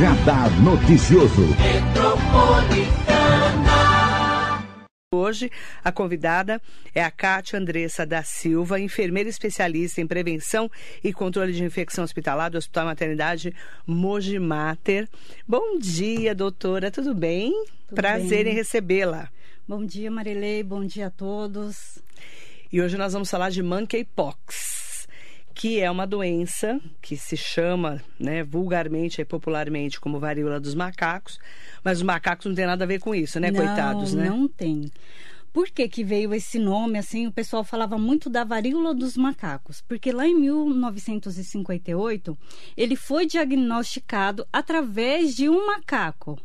Radar Noticioso. Hoje, a convidada é a Cátia Andressa da Silva, enfermeira especialista em prevenção e controle de infecção hospitalar do Hospital Maternidade Mogi Mater. Bom dia, doutora, tudo bem? Tudo Prazer bem. em recebê-la. Bom dia, Marilei. Bom dia a todos. E hoje nós vamos falar de monkeypox, que é uma doença que se chama, né, vulgarmente e popularmente como varíola dos macacos, mas os macacos não tem nada a ver com isso, né, não, coitados, né? Não tem. Por que, que veio esse nome? Assim, o pessoal falava muito da varíola dos macacos, porque lá em 1958 ele foi diagnosticado através de um macaco,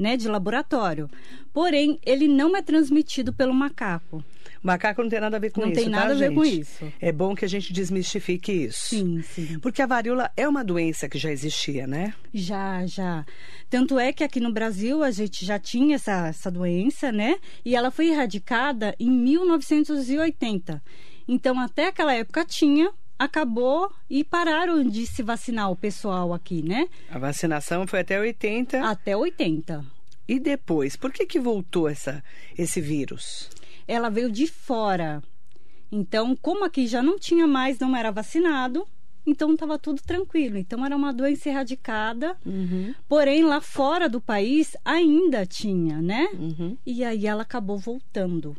né, de laboratório. Porém, ele não é transmitido pelo macaco. Macaco não tem nada a ver com Não isso, tem tá, nada a ver gente? com isso. É bom que a gente desmistifique isso. Sim, sim. Porque a varíola é uma doença que já existia, né? Já, já. Tanto é que aqui no Brasil a gente já tinha essa, essa doença, né? E ela foi erradicada em 1980. Então, até aquela época tinha, acabou e pararam de se vacinar o pessoal aqui, né? A vacinação foi até 80. Até 80. E depois, por que que voltou essa, esse vírus? Ela veio de fora. Então, como aqui já não tinha mais, não era vacinado, então estava tudo tranquilo. Então, era uma doença erradicada. Porém, lá fora do país ainda tinha, né? Uhum. E aí ela acabou voltando.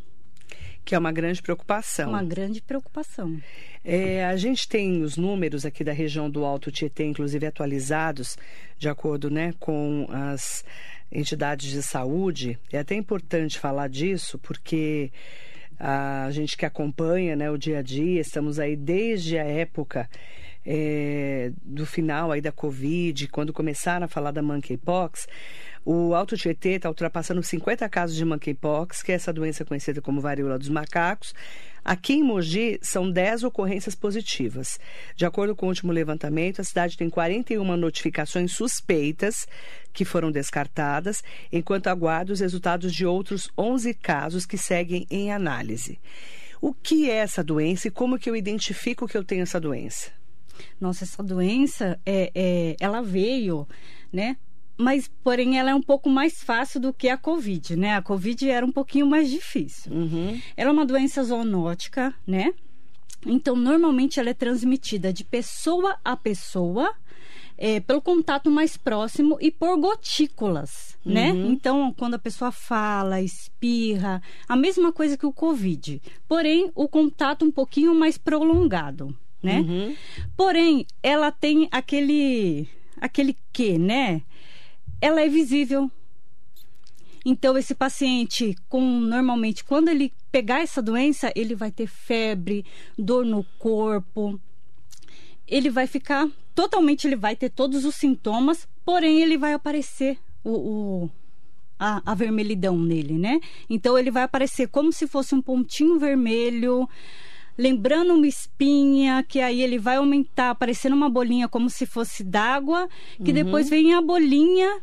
Que é uma grande preocupação. Uma grande preocupação. É, a gente tem os números aqui da região do Alto Tietê, inclusive atualizados, de acordo né, com as entidades de saúde. É até importante falar disso, porque a gente que acompanha né, o dia a dia, estamos aí desde a época é, do final aí da Covid, quando começaram a falar da monkeypox, o Alto Tietê está ultrapassando 50 casos de monkeypox, que é essa doença conhecida como varíola dos macacos. Aqui em Mogi, são 10 ocorrências positivas. De acordo com o último levantamento, a cidade tem 41 notificações suspeitas que foram descartadas, enquanto aguarda os resultados de outros 11 casos que seguem em análise. O que é essa doença e como que eu identifico que eu tenho essa doença? Nossa, essa doença, é, é, ela veio, né? Mas, porém, ela é um pouco mais fácil do que a Covid, né? A Covid era um pouquinho mais difícil. Uhum. Ela é uma doença zoonótica, né? Então, normalmente ela é transmitida de pessoa a pessoa, é, pelo contato mais próximo e por gotículas, né? Então, quando a pessoa fala, espirra, a mesma coisa que o Covid. Porém, o contato um pouquinho mais prolongado, né? Uhum. Porém, ela tem aquele aquele que, né? Ela é visível. Então, esse paciente, com normalmente, quando ele pegar essa doença, ele vai ter febre, dor no corpo. Ele vai ficar totalmente, ele vai ter todos os sintomas, porém ele vai aparecer o, o a, a vermelhidão nele, né? Então ele vai aparecer como se fosse um pontinho vermelho, lembrando uma espinha, que aí ele vai aumentar, parecendo uma bolinha como se fosse d'água, que depois vem a bolinha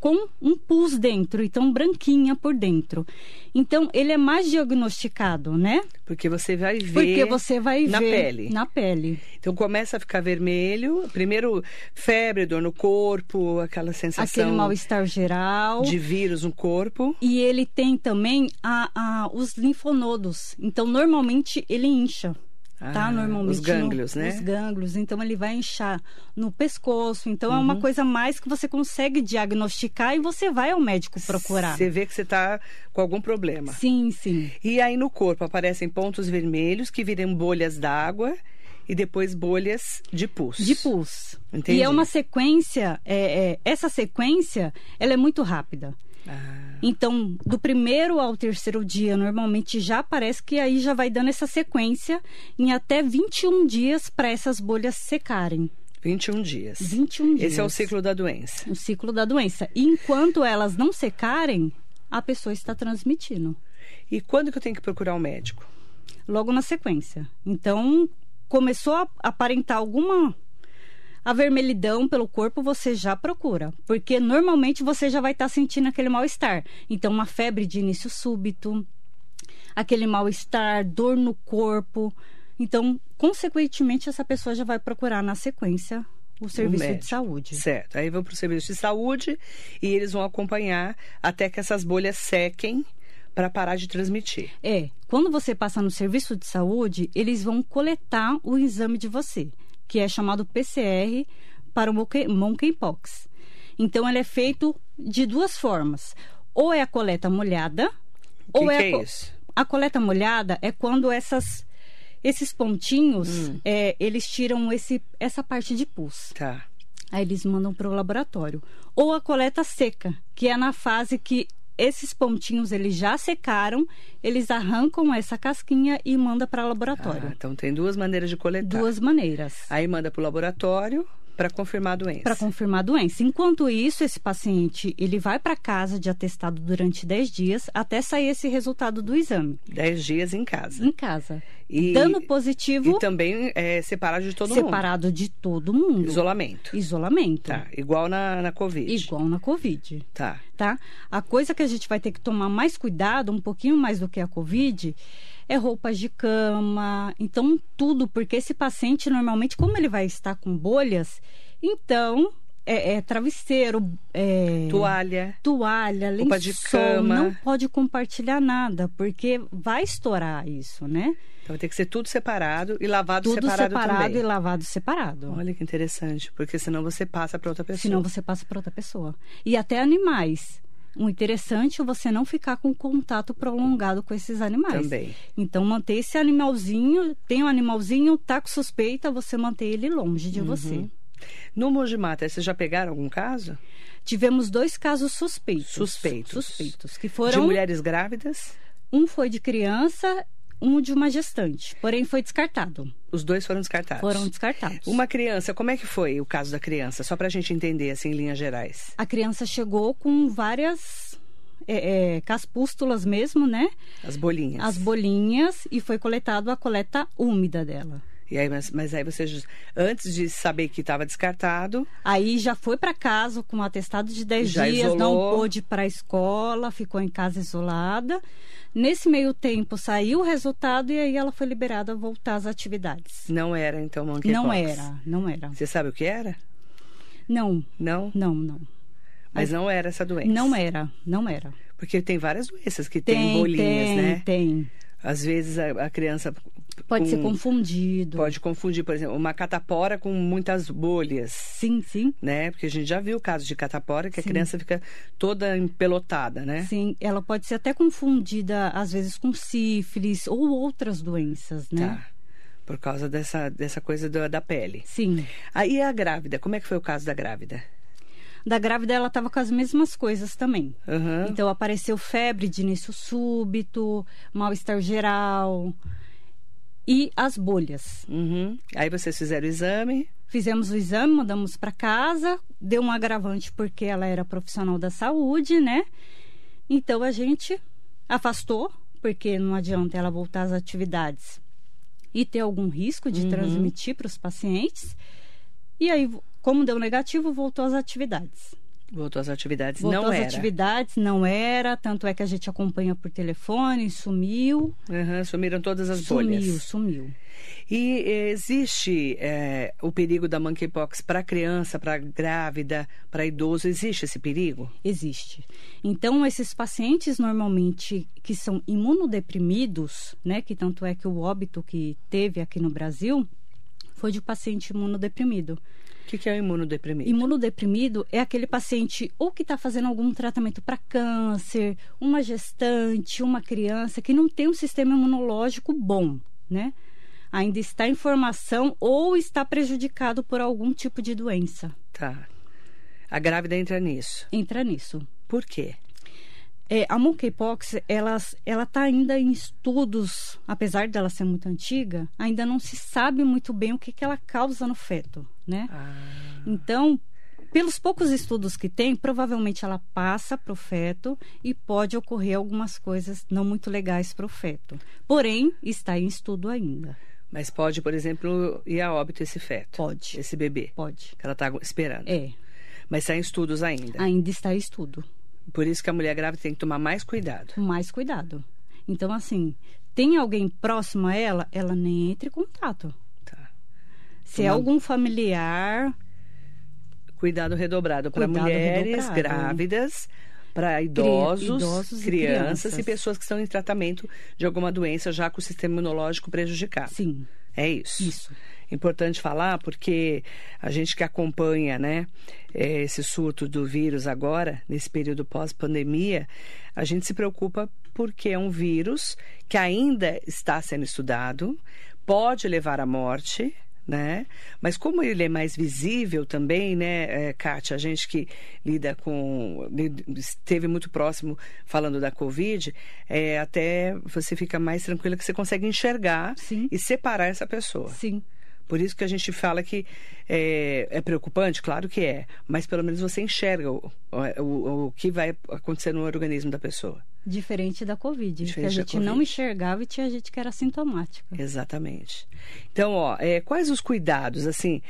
com um pus dentro, então branquinha por dentro. Então ele é mais diagnosticado, né? Porque você vai ver Porque você vai na ver pele. na pele. Então começa a ficar vermelho, primeiro febre, dor no corpo, aquela sensação Aquele mal-estar geral. de vírus no corpo. E ele tem também a, a- os linfonodos. Então, normalmente, ele incha. Tá? Ah, Normalmente. os gânglios, no- né? Os gânglios. Então, ele vai inchar no pescoço. Então, é Uhum. uma coisa mais que você consegue diagnosticar e você vai ao médico procurar. Você vê que você está com algum problema. Sim, sim. E aí no corpo aparecem pontos vermelhos que viram bolhas d'água e depois bolhas de pus. De pus. Entendi. E é uma sequência, é, é, essa sequência, ela é muito rápida. Ah, Então, do primeiro ao terceiro dia, normalmente já parece que aí já vai dando essa sequência em até 21 dias para essas bolhas secarem. 21 dias. 21 dias. Esse é o ciclo da doença. O ciclo da doença. E enquanto elas não secarem, a pessoa está transmitindo. E quando que eu tenho que procurar um médico? Logo na sequência. Então, começou a aparentar alguma avermelhidão pelo corpo, você já procura. Porque normalmente você já vai estar sentindo aquele mal-estar. Então, uma febre de início súbito, aquele mal-estar, dor no corpo. Então, consequentemente, essa pessoa já vai procurar na sequência o serviço médico. de saúde. Certo. Aí vão para o serviço de saúde e eles vão acompanhar até que essas bolhas sequem para parar de transmitir. É, quando você passa no serviço de saúde, eles vão coletar o exame de você, que é chamado PCR para o monkey- monkeypox. Então, ele é feito de duas formas. Ou é a coleta molhada, O ou que, é, que a, é isso? a coleta molhada é quando essas, esses pontinhos, Hum. é, eles tiram esse, essa parte de pus. Tá. Aí eles mandam para o laboratório. Ou a coleta seca, que é na fase que esses pontinhos eles já secaram, eles arrancam essa casquinha e manda para o Ah, laboratório. então tem duas maneiras de coletar. Duas maneiras. Aí manda para o laboratório para confirmar a doença. Para confirmar a doença. Enquanto isso, esse paciente ele vai para casa de atestado durante 10 dias até sair esse resultado do exame. Dez dias em casa. Em casa. E, Dando positivo, e também é separado de todo mundo. separado de todo mundo. Isolamento. Isolamento. Tá. Igual na, na Covid. Igual na Covid. Tá. tá? A coisa que a gente vai ter que tomar mais cuidado, um pouquinho mais do que a Covid, é roupas de cama, então tudo, porque esse paciente normalmente, como ele vai estar com bolhas, então é, é travesseiro, é, Toalha. toalha, lençol, roupa de cama. não pode compartilhar nada, porque vai estourar isso, né? Então vai ter que ser tudo separado e lavado Tudo separado, separado também. e lavado separado. Olha que interessante, porque senão você passa para outra pessoa. Senão você passa para outra pessoa. E até animais. O interessante é você não ficar com contato prolongado com esses animais. Também. Então, manter esse animalzinho, tem um animalzinho, tá com suspeita, você manter ele longe Uhum. de você. No Mogi Mata, vocês já pegaram algum caso? Tivemos dois casos suspeitos. Suspeitos. Suspeitos. Que De foram. mulheres grávidas? Um foi de criança, um de uma gestante. Porém, foi descartado. Os dois foram descartados. Foram descartados. Uma criança, como é que foi o caso da criança? Só para a gente entender, assim, em linhas gerais. A criança chegou com várias é, é, caspústulas mesmo, né? As bolinhas. as bolinhas e foi coletado a coleta úmida dela. E aí, mas, mas aí vocês, antes de saber que estava descartado, Aí já foi para casa com um atestado de 10 Já dias, não isolou. pôde ir para a escola, ficou em casa isolada. Nesse meio tempo saiu o resultado e aí ela foi liberada a voltar às atividades. não era então monkeypox. Não era, não era. Você sabe o que era? Não, Não? não, não. Mas não era essa doença. Não era, não era. Porque tem várias doenças que tem, Tem, bolinhas, tem, né? tem. Às vezes a, a criança Pode com- ser confundido. pode confundir, por exemplo, uma catapora com muitas bolhas. Sim, sim. Né? Porque a gente já viu casos de catapora que a Sim. criança fica toda empelotada, né? Sim, ela pode ser até confundida, às vezes, com sífilis ou outras doenças, né? Tá. Por causa dessa, dessa coisa do- da pele. Sim. Aí a grávida, como é que foi o caso da grávida? Da grávida, ela estava com as mesmas coisas também. Aham. Então, apareceu febre de início súbito, mal-estar geral e as bolhas. Uhum. Aí vocês fizeram o exame. Fizemos o exame, mandamos para casa, deu um agravante porque ela era profissional da saúde, né? Então, a gente afastou, porque não adianta ela voltar às atividades e ter algum risco de Uhum. transmitir para os pacientes. E aí, como deu negativo, voltou às atividades. Voltou às atividades. Voltou não às era. atividades, não era. Tanto é que a gente acompanha por telefone, sumiu. Aham, sumiram todas as sumiu, bolhas. sumiu. E eh, existe eh, o perigo da monkeypox para criança, para grávida, para idoso? Existe esse perigo? Existe. Então, esses pacientes normalmente que são imunodeprimidos, né? Que tanto é que o óbito que teve aqui no Brasil foi de paciente imunodeprimido. O que, que é o imunodeprimido? Imunodeprimido é aquele paciente ou que está fazendo algum tratamento para câncer, uma gestante, uma criança que não tem um sistema imunológico bom, né? Ainda está em formação ou está prejudicado por algum tipo de doença. Tá. A grávida entra nisso. Entra nisso. Por quê? É, a monkeypox, ela está ainda em estudos, apesar dela ser muito antiga, ainda não se sabe muito bem o que, que ela causa no feto, né? Ah, Então, pelos poucos estudos que tem, provavelmente ela passa para o feto e pode ocorrer algumas coisas não muito legais para o feto. Porém, está em estudo ainda. mas pode, por exemplo, ir a óbito esse feto. Pode. Esse bebê. Pode. Que ela está esperando. É, Mas está em estudos ainda. ainda está em estudo. Por isso que a mulher grávida tem que tomar mais cuidado. Mais cuidado. Então, assim, tem alguém próximo a ela, ela nem entre em contato. Tá. Se é Uma- algum familiar, Cuidado redobrado para mulheres redobrado. grávidas, para idosos, idosos crianças, crianças. e pessoas que estão em tratamento de alguma doença já com o sistema imunológico prejudicado. Sim, É isso. isso. Importante falar porque a gente que acompanha né, eh, esse surto do vírus agora, nesse período pós-pandemia, a gente se preocupa porque é um vírus que ainda está sendo estudado, pode levar à morte, né? Mas como ele é mais visível também, né, é, Kátia, a gente que lida com. esteve muito próximo falando da Covid, é, até você fica mais tranquila que você consegue enxergar Sim. e separar essa pessoa. Sim, Por isso que a gente fala que é, é preocupante, claro que é, mas pelo menos você enxerga o, o, o que vai acontecer no organismo da pessoa. diferente da Covid, Diferente que a gente não enxergava e tinha gente que era sintomática. Exatamente. Então, ó, é, quais os cuidados, assim,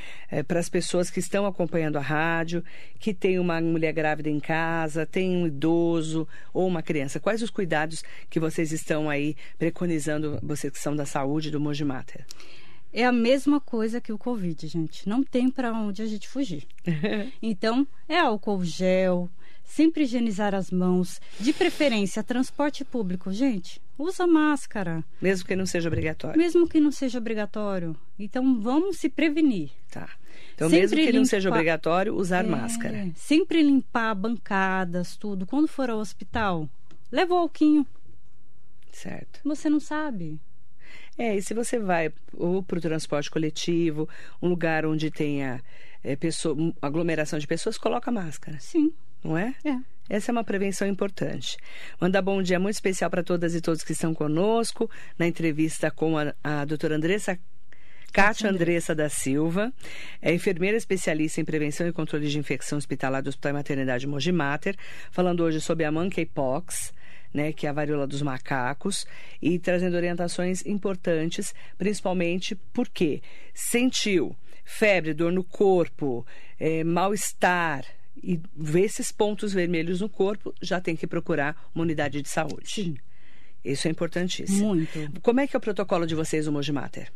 para as pessoas que estão acompanhando a rádio, que tem uma mulher grávida em casa, tem um idoso ou uma criança? Quais os cuidados que vocês estão aí preconizando, vocês que são da saúde do Mogi Mater? É a mesma coisa que o Covid, gente. Não tem para onde a gente fugir. Então, é álcool gel, sempre higienizar as mãos, de preferência transporte público, gente. Usa máscara, Mesmo que não seja obrigatório. mesmo que não seja obrigatório. Então, vamos se prevenir. Tá. Então, Sempre mesmo que não limpar- seja obrigatório, usar É, máscara. Sempre limpar bancadas, tudo. Quando for ao hospital, leva o alquinho. Certo. Você não sabe. É, e se você vai ou para o transporte coletivo, um lugar onde tenha é, pessoa, aglomeração de pessoas, coloca máscara, Sim, não é? é. Essa é uma prevenção importante. Mandar bom dia muito especial para todas e todos que estão conosco na entrevista com a, a doutora Andressa Cátia Andressa da Silva, é enfermeira especialista em prevenção e controle de infecção hospitalar do Hospital Maternidade Mogi Mater, falando hoje sobre a monkeypox, né, que é a varíola dos macacos, e trazendo orientações importantes, principalmente porque sentiu febre, dor no corpo, eh, mal-estar, e vê esses pontos vermelhos no corpo, já tem que procurar uma unidade de saúde. Sim. Isso é importantíssimo. Muito. Como é que é o protocolo de vocês, o Mogi Mater?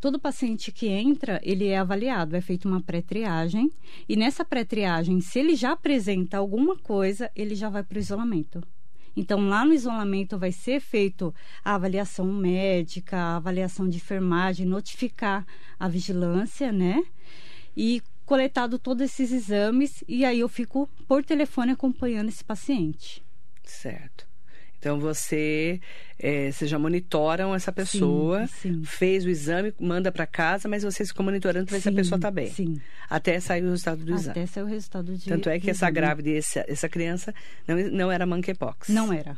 Todo paciente que entra, ele é avaliado, é feita uma pré-triagem. E nessa pré-triagem, se ele já apresenta alguma coisa, ele já vai para o isolamento. Então, lá no isolamento vai ser feito a avaliação médica, a avaliação de enfermagem, notificar a vigilância, né? E coletado todos esses exames, e aí eu fico por telefone acompanhando esse paciente. Certo. Então você, é, vocês já monitoram essa pessoa, sim. fez o exame, manda para casa, mas vocês ficam monitorando para ver se a Sim, pessoa está bem. Sim. Até sair o resultado do exame. Até sair o resultado de Tanto é que do essa exame. grávida e essa, essa criança não, não era monkeypox. Não era.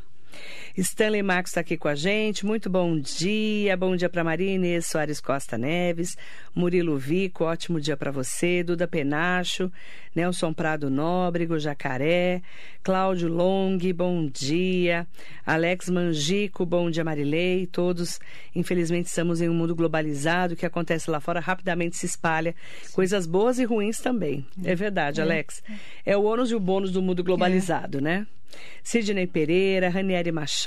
Stanley Marcos está aqui com a gente. Muito bom dia. Bom dia para Maria Inês Soares Costa Neves. Murilo Vico, ótimo dia para você. Duda Penacho. Nelson Prado Nóbrego, Jacaré. Cláudio Long, bom dia. Alex Mangico, bom dia Marilei. Todos, infelizmente, estamos em um mundo globalizado. O que acontece lá fora rapidamente se espalha. Coisas boas e ruins também. É verdade, Alex. É o ônus e o bônus do mundo globalizado, né? Sidney Pereira, Ranieri Machado.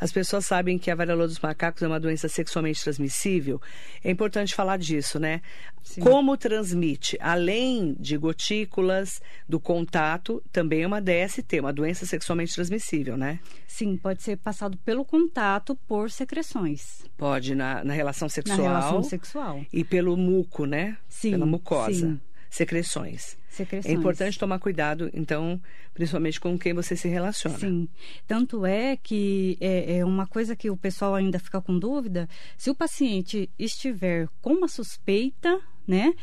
As pessoas sabem que a varíola dos macacos é uma doença sexualmente transmissível. É importante falar disso, né? Sim. Como transmite? Além de gotículas, do contato, também é uma DST, uma doença sexualmente transmissível, né? Sim, pode ser passado pelo contato por secreções Pode na, na relação na sexual relação sexual. e pelo muco, né? Sim, Pela mucosa. sim. Secreções. Secreções. É importante tomar cuidado, então, principalmente com quem você se relaciona. Sim. Tanto é que é, é uma coisa que o pessoal ainda fica com dúvida. Se o paciente estiver com uma suspeita, né?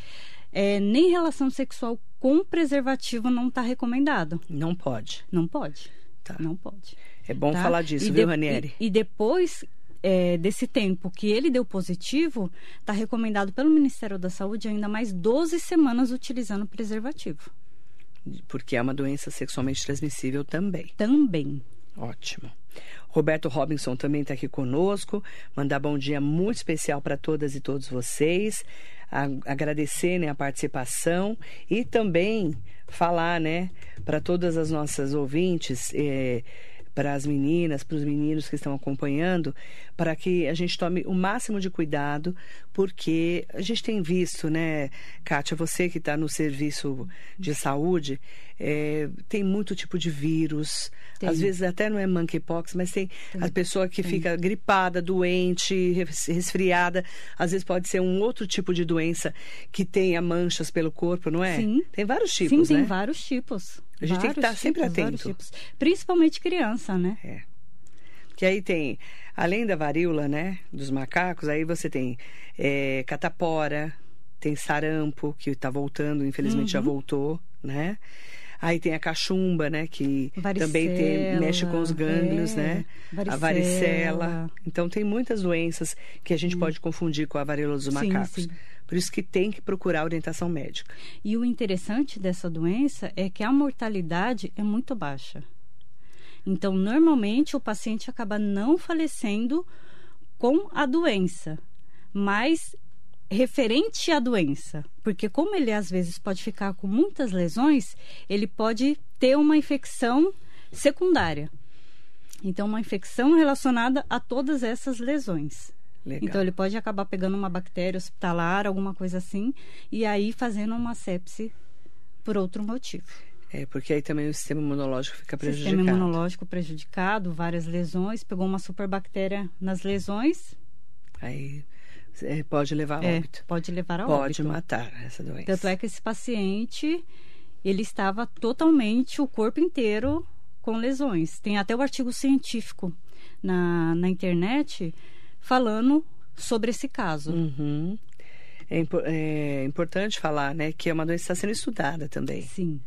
é, nem relação sexual com preservativo não está recomendado. Não pode. Não pode. Tá. Não pode. É bom tá? falar disso, E viu, Ranieri? E, e depois é, desse tempo que ele deu positivo, está recomendado pelo Ministério da Saúde ainda mais 12 semanas utilizando preservativo. Porque é uma doença sexualmente transmissível também. Também. Ótimo. Roberto Robinson também está aqui conosco. Mandar bom dia muito especial para todas e todos vocês. Agradecer né, a participação e também falar né, para todas as nossas ouvintes. eh, para as meninas, para os meninos que estão acompanhando, para que a gente tome o máximo de cuidado, porque a gente tem visto, né, Kátia, você que está no serviço de saúde, é, tem muito tipo de vírus. Tem. Às vezes até não é monkeypox, mas tem, tem. a pessoa que tem. fica gripada, doente, resfriada. Às vezes pode ser um outro tipo de doença que tenha manchas pelo corpo, não é? Sim. Tem vários tipos, Sim, né? tem vários tipos. A gente vários tem que estar sempre tipos, atento. Tipos. Principalmente criança, né? É. Que aí tem, além da varíola, né, dos macacos, aí você tem é, catapora, tem sarampo, que está voltando, infelizmente uhum. já voltou, né? Aí tem a cachumba, né? Que varicela, também tem, mexe com os gânglios, é, né? Varicela. A varicela. Então tem muitas doenças que a gente hum. pode confundir com a varíola dos macacos. Sim, sim. Por isso que tem que procurar orientação médica. E o interessante dessa doença é que a mortalidade é muito baixa. Então, normalmente o paciente acaba não falecendo com a doença, mas referente à doença, porque como ele às vezes pode ficar com muitas lesões, ele pode ter uma infecção secundária. Então, uma infecção relacionada a todas essas lesões. Legal. Então, ele pode acabar pegando uma bactéria hospitalar, alguma coisa assim, e aí fazendo uma sepse por outro motivo. É, porque aí também o sistema imunológico fica prejudicado. Sistema imunológico prejudicado, várias lesões, pegou uma superbactéria nas lesões. Aí pode levar a É, óbito. pode levar a Pode óbito. matar essa doença. Tanto é que esse paciente, ele estava totalmente, o corpo inteiro, com lesões. Tem até o artigo científico na, na internet falando sobre esse caso. Uhum. É, impo- é importante falar, né, que é uma doença que está sendo estudada também. Sim,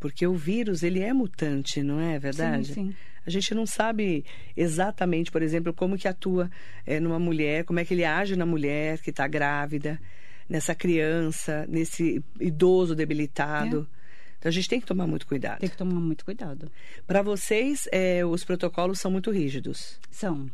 Porque o vírus, ele é mutante, não é verdade? sim, sim. A gente não sabe exatamente, por exemplo, como que atua é, numa mulher, como é que ele age na mulher que está grávida, nessa criança, nesse idoso debilitado. Então a gente tem que tomar muito cuidado. É. Tem que tomar muito cuidado. Para vocês, é, os protocolos são muito rígidos. São.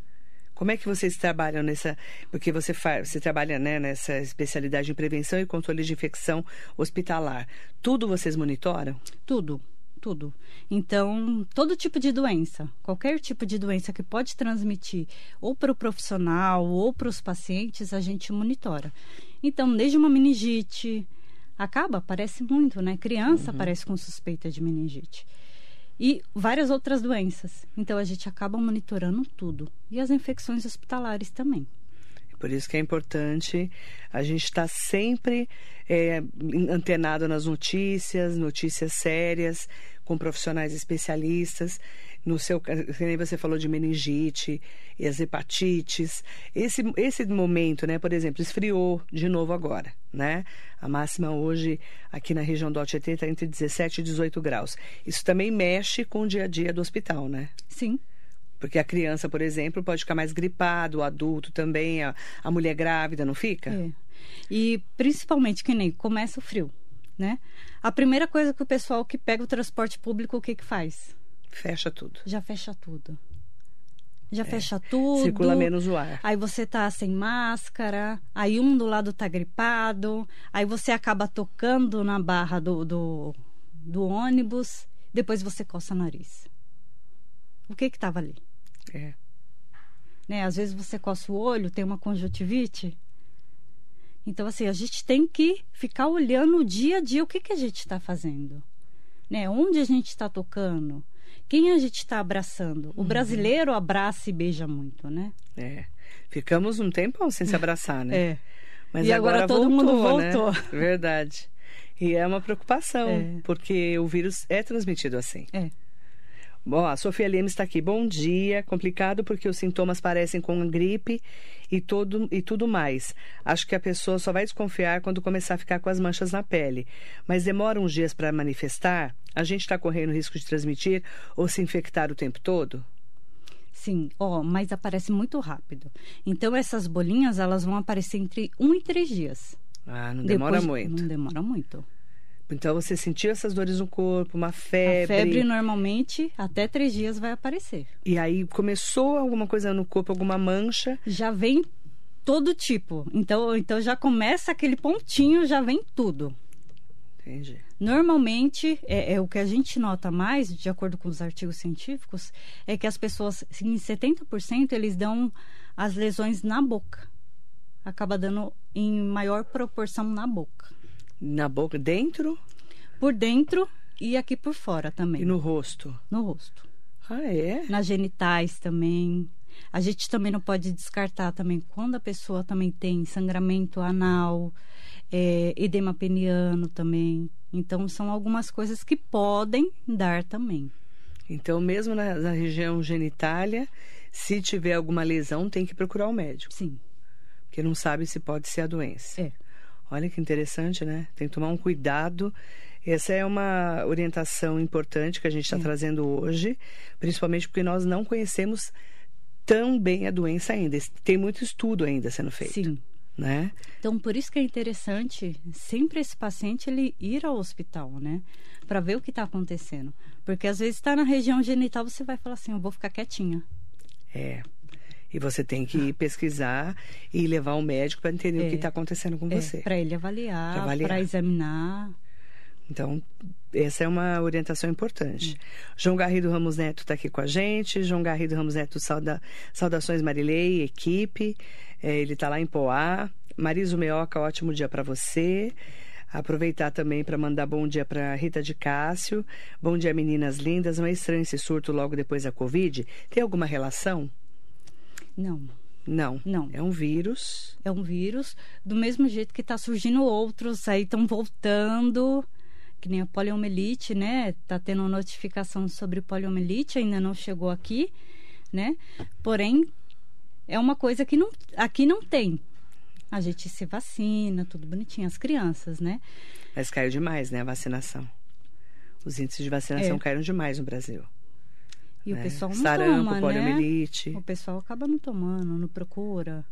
Como é que vocês trabalham nessa. Porque você faz, você trabalha né, nessa especialidade em prevenção e controle de infecção hospitalar. Tudo vocês monitoram? Tudo, tudo. Então, todo tipo de doença, qualquer tipo de doença que pode transmitir ou para o profissional ou para os pacientes, a gente monitora. Então, desde uma meningite, acaba, aparece muito, né? Criança aparece com suspeita de meningite. E várias outras doenças. Então, a gente acaba monitorando tudo. E as infecções hospitalares também. Por isso que é importante a gente estar sempre é, antenado nas notícias, notícias sérias, com profissionais especialistas. No seu, que nem você falou de meningite e as hepatites. Esse, esse momento, né? Por exemplo, esfriou de novo agora, né? A máxima hoje aqui na região do Tietê está entre 17 e 18 graus. Isso também mexe com o dia a dia do hospital, né? Sim, Porque a criança, por exemplo, pode ficar mais gripado, o adulto também, a, a mulher grávida, não fica? É. E principalmente que nem começa o frio, né? A primeira coisa que o pessoal que pega o transporte público, o que que faz? Fecha tudo. Já fecha tudo. Já fecha tudo. É. Circula menos o ar. Aí você tá sem máscara, aí um do lado tá gripado, aí você acaba tocando na barra do, do, do ônibus, depois você coça o nariz. O que que tava ali? É. né? Às vezes você coça o olho, tem uma conjuntivite. Então, assim, a gente tem que ficar olhando o dia a dia o que, que a gente está fazendo. Né? Onde a gente está tocando? Quem a gente está abraçando? O brasileiro abraça e beija muito, né? É. Ficamos um tempão sem se abraçar, né? É. Mas E agora todo mundo né? voltou. Verdade. E é uma preocupação, É. porque o vírus é transmitido assim. É. Bom, a Sofia Lemos está aqui. Bom dia. Complicado porque os sintomas parecem com gripe e, todo, e tudo mais. Acho que a pessoa só vai desconfiar quando começar a ficar com as manchas na pele. Mas demora uns dias para manifestar? A gente está correndo risco de transmitir ou se infectar o tempo todo? Sim, ó, mas aparece muito rápido. Então, essas bolinhas, elas vão aparecer entre um e três dias. Ah, não demora Depois- muito. Não demora muito. Então você sentiu essas dores no corpo, uma febre. A febre, normalmente, até três dias vai aparecer. E aí começou alguma coisa no corpo, alguma mancha. já vem todo tipo. Então, então já começa aquele pontinho, já vem tudo. Entendi. Normalmente, é, é o que a gente nota mais, de acordo com os artigos científicos, é que as pessoas, em 70%, eles dão as lesões na boca. Acaba dando em maior proporção na boca. Na boca, dentro Por dentro e aqui por fora também. e no rosto. no rosto. Ah, é? Nas genitais também. A gente também não pode descartar também quando a pessoa também tem sangramento anal, é, edema peniano também. Então, são algumas coisas que podem dar também. Então, mesmo na, na região genitália, se tiver alguma lesão, tem que procurar o médico. Sim, Porque não sabe se pode ser a doença. é. Olha que interessante, né? Tem que tomar um cuidado. Essa é uma orientação importante que a gente está trazendo hoje, principalmente porque nós não conhecemos tão bem a doença ainda. Tem muito estudo ainda sendo feito, Sim. né? Então, por isso que é interessante sempre esse paciente ele ir ao hospital, né? Para ver o que está acontecendo. Porque às vezes está na região genital, você vai falar assim, eu vou ficar quietinha. É. E você tem que pesquisar e levar um médico para entender o que É. está acontecendo com você. para ele avaliar, avaliar. para examinar. Então, essa é uma orientação importante. João Garrido Ramos Neto está aqui com a gente. João Garrido Ramos Neto, sauda, saudações Marilei, equipe. É, ele está lá em Poá. Mariso Meoca, ótimo dia para você. Aproveitar também para mandar bom dia para Rita de Cássio. Bom dia, meninas lindas. Não é estranho esse surto logo depois da Covid? Tem alguma relação? Não, Não. Não. É um vírus. é um vírus. Do mesmo jeito que está surgindo outros, aí estão voltando, que nem a poliomielite, né? Tá tendo notificação sobre poliomielite, ainda não chegou aqui, né? Porém, é uma coisa que não, aqui não tem. A gente se vacina, tudo bonitinho, as crianças, né? Mas caiu demais, né, a vacinação. Os índices de vacinação É. caíram demais no Brasil. E né? o pessoal não Sarampo, toma, né? poliomielite. O pessoal acaba não tomando, não procura.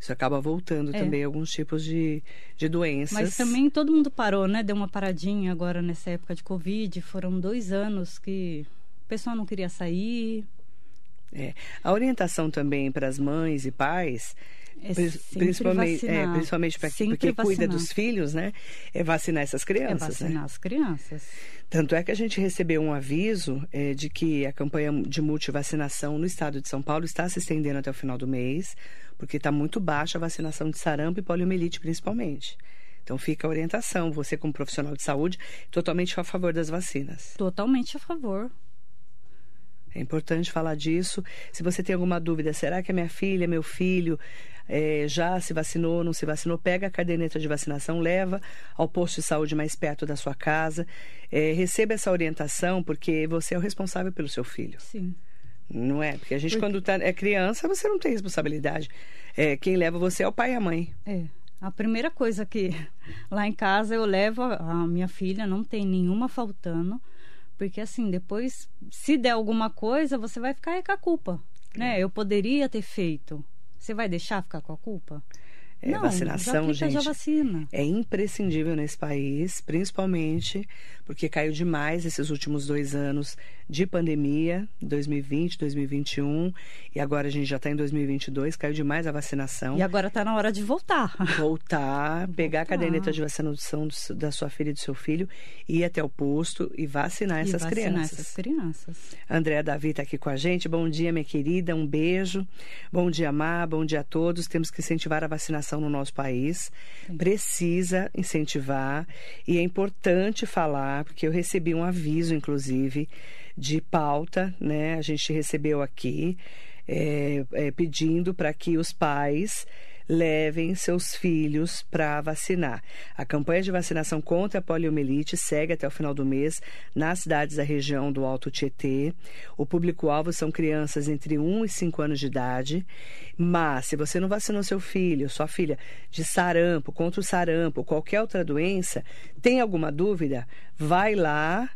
Isso acaba voltando É. também alguns tipos de, de doenças. Mas também todo mundo parou, né? Deu uma paradinha agora nessa época de Covid. Foram dois anos que o pessoal não queria sair. É. A orientação também para as mães e pais, É sempre principalmente, é, principalmente para porque cuida dos filhos, né? É vacinar essas É crianças, vacinar né? as crianças. Tanto é que a gente recebeu um aviso é, de que a campanha de multivacinação no estado de São Paulo está se estendendo até o final do mês, porque está muito baixa a vacinação de sarampo e poliomielite, principalmente. Então fica a orientação, você como profissional de saúde, totalmente a favor das vacinas. Totalmente a favor. É importante falar disso. Se você tem alguma dúvida, será que a minha filha, meu filho eh, já se vacinou, não se vacinou? Pega a caderneta de vacinação, leva ao posto de saúde mais perto da sua casa. Eh, receba essa orientação, porque você é o responsável pelo seu filho. Sim. Não é? Porque a gente, Porque- quando tá, é criança, você não tem responsabilidade. É, quem leva você é o pai e a mãe. É. A primeira coisa que lá em casa eu levo a minha filha, não tem nenhuma faltando. Porque assim, depois, se der alguma coisa, você vai ficar com a culpa. É. Né? Eu poderia ter feito. Você vai deixar ficar com a culpa? É, não, vacinação, já aplica, já gente. vacina. é imprescindível nesse país, principalmente porque caiu demais esses últimos dois anos de pandemia, 2020, 2021, e agora a gente já está em 2022, caiu demais a vacinação. E agora tá na hora de voltar. Voltar, pegar a Voltar. caderneta de vacinação da sua filha e do seu filho, ir até o posto e vacinar e essas vacinar crianças. essas crianças. Andréa Davi está aqui com a gente. Bom dia, minha querida. Um beijo. Bom dia, Má. Bom dia a todos. Temos que incentivar a vacinação no nosso país. Precisa incentivar. E é importante falar, porque eu recebi um aviso, inclusive, de pauta, né? A gente recebeu aqui, é, é, pedindo para que os pais levem seus filhos para vacinar. A campanha de vacinação contra a poliomielite segue até o final do mês nas cidades da região do Alto Tietê. O público-alvo são crianças entre 1 e 5 anos de idade. Mas, se você não vacinou seu filho, sua filha, de sarampo, contra o sarampo, qualquer outra doença, tem alguma dúvida? Vai lá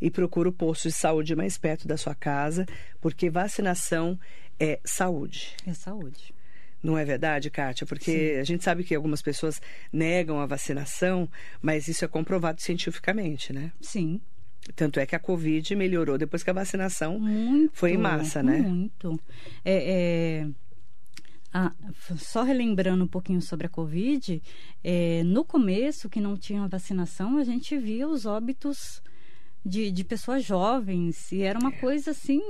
e procura o posto de saúde mais perto da sua casa, porque vacinação é saúde. É saúde. Não é verdade, Kátia? Porque a gente sabe que algumas pessoas negam a vacinação, mas isso é comprovado cientificamente, né? Sim. Tanto é que a Covid melhorou depois que a vacinação Muito. foi em massa, né? Muito. É, é, Ah, só relembrando um pouquinho sobre a Covid, é, no começo, que não tinha vacinação, a gente via os óbitos de, de pessoas jovens e era uma é. coisa assim.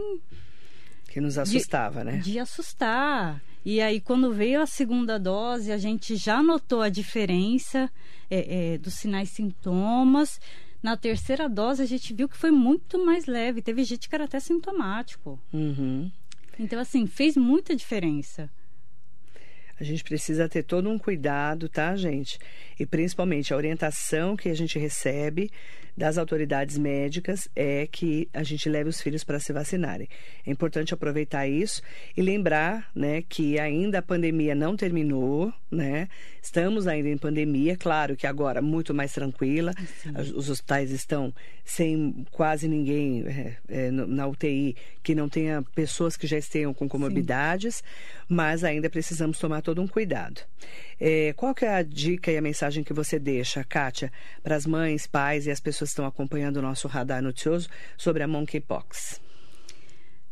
Que nos assustava, de, né? De assustar. E aí, quando veio a segunda dose, a gente já notou a diferença é, é, dos sinais e sintomas. Na terceira dose, a gente viu que foi muito mais leve. Teve gente que era até sintomático. Uhum. Então, assim, fez muita diferença. A gente precisa ter todo um cuidado, tá, gente? E principalmente a orientação que a gente recebe das autoridades médicas é que a gente leve os filhos para se vacinarem. É importante aproveitar isso e lembrar, né, que ainda a pandemia não terminou, né? Estamos ainda em pandemia, claro que agora muito mais tranquila. Sim. Os hospitais estão sem quase ninguém é, é, na UTI que não tenha pessoas que já estejam com comorbidades, Sim. mas ainda precisamos tomar todo um cuidado. É, qual que é a dica e a mensagem que você deixa, Kátia, para as mães, pais e as pessoas estão acompanhando o nosso radar noticioso sobre a monkeypox?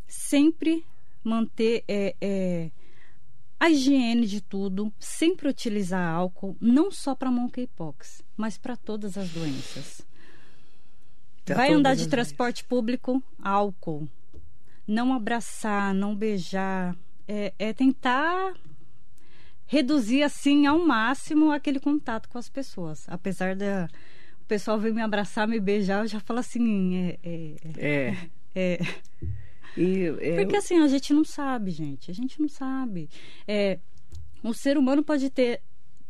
Sempre manter é, é, a higiene de tudo, sempre utilizar álcool, não só para monkeypox, mas para todas as doenças. Pra Vai andar de transporte público, álcool. Não abraçar, não beijar. É, é tentar reduzir assim ao máximo aquele contato com as pessoas. Apesar da pessoal vir me abraçar, me beijar, eu já falo assim, é, é, é. é. E, é... Porque assim, a gente não sabe, gente. A gente não sabe. É, o ser humano pode ter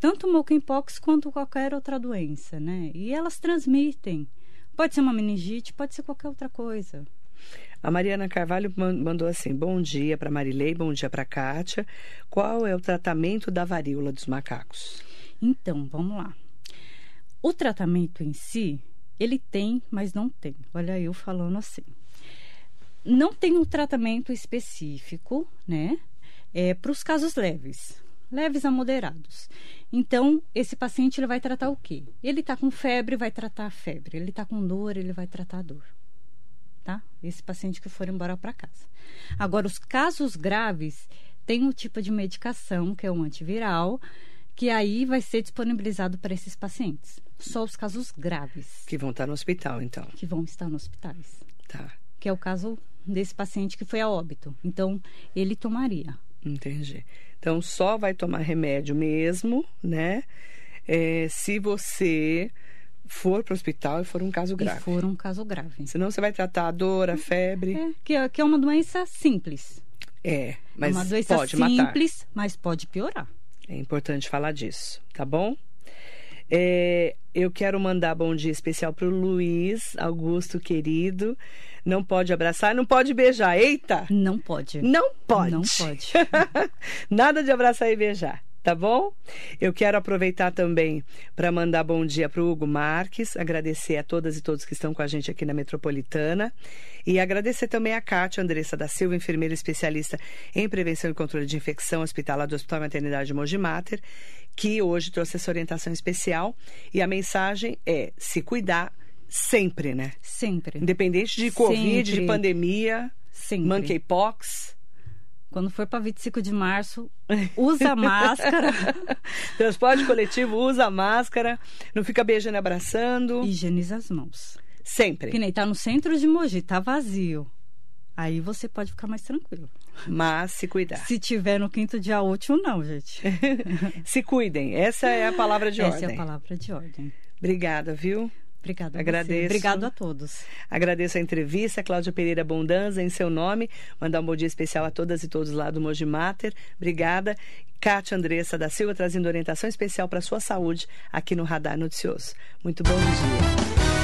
tanto monkeypox quanto qualquer outra doença, né? E elas transmitem. Pode ser uma meningite, pode ser qualquer outra coisa. A Mariana Carvalho mandou assim: Bom dia para Marilei, bom dia para Kátia. Qual é o tratamento da varíola dos macacos? Então, vamos lá. O tratamento em si, ele tem, mas não tem. Olha eu falando assim. Não tem um tratamento específico, né? É, para os casos leves, leves a moderados. Então, esse paciente ele vai tratar o quê? Ele está com febre, vai tratar a febre. Ele está com dor, ele vai tratar a dor tá? Esse paciente que for embora para casa. Agora, os casos graves tem um tipo de medicação que é um antiviral, que aí vai ser disponibilizado para esses pacientes. Só os casos graves. Que vão estar no hospital, então. Que vão estar nos hospitais. Tá. Que é o caso desse paciente que foi a óbito. Então, ele tomaria. Entendi. Então, só vai tomar remédio mesmo, né? É, se você for para o hospital e for um caso grave. E for um caso grave. Senão você vai tratar a dor, a febre. É, que, é, que é uma doença simples. É, mas é uma doença pode simples, matar. mas pode piorar. É importante falar disso, tá bom? É, eu quero mandar bom dia especial para o Luiz Augusto, querido. Não pode abraçar, não pode beijar. Eita! Não pode. Não pode. Não pode. Nada de abraçar e beijar tá bom? Eu quero aproveitar também para mandar bom dia para o Hugo Marques, agradecer a todas e todos que estão com a gente aqui na Metropolitana e agradecer também a Cátia Andressa da Silva, enfermeira especialista em prevenção e controle de infecção hospitalar do Hospital Maternidade Mogi Mater, que hoje trouxe essa orientação especial e a mensagem é se cuidar sempre, né? Sempre. Independente de Covid, sempre. de pandemia, sempre. monkeypox, quando for para 25 de março, usa máscara. Transporte coletivo, usa máscara. Não fica beijando e abraçando. Higieniza as mãos. Sempre. Que nem tá no centro de Mogi, tá vazio. Aí você pode ficar mais tranquilo. Mas se cuidar. Se tiver no quinto dia útil, não, gente. se cuidem. Essa é a palavra de Essa ordem. Essa é a palavra de ordem. Obrigada, viu? Obrigada a Agradeço. Obrigado a todos. Agradeço a entrevista, Cláudia Pereira Bondanza, em seu nome. Mandar um bom dia especial a todas e todos lá do Mogi Mater. Obrigada. Cátia Andressa da Silva trazendo orientação especial para a sua saúde aqui no Radar Noticioso. Muito bom dia.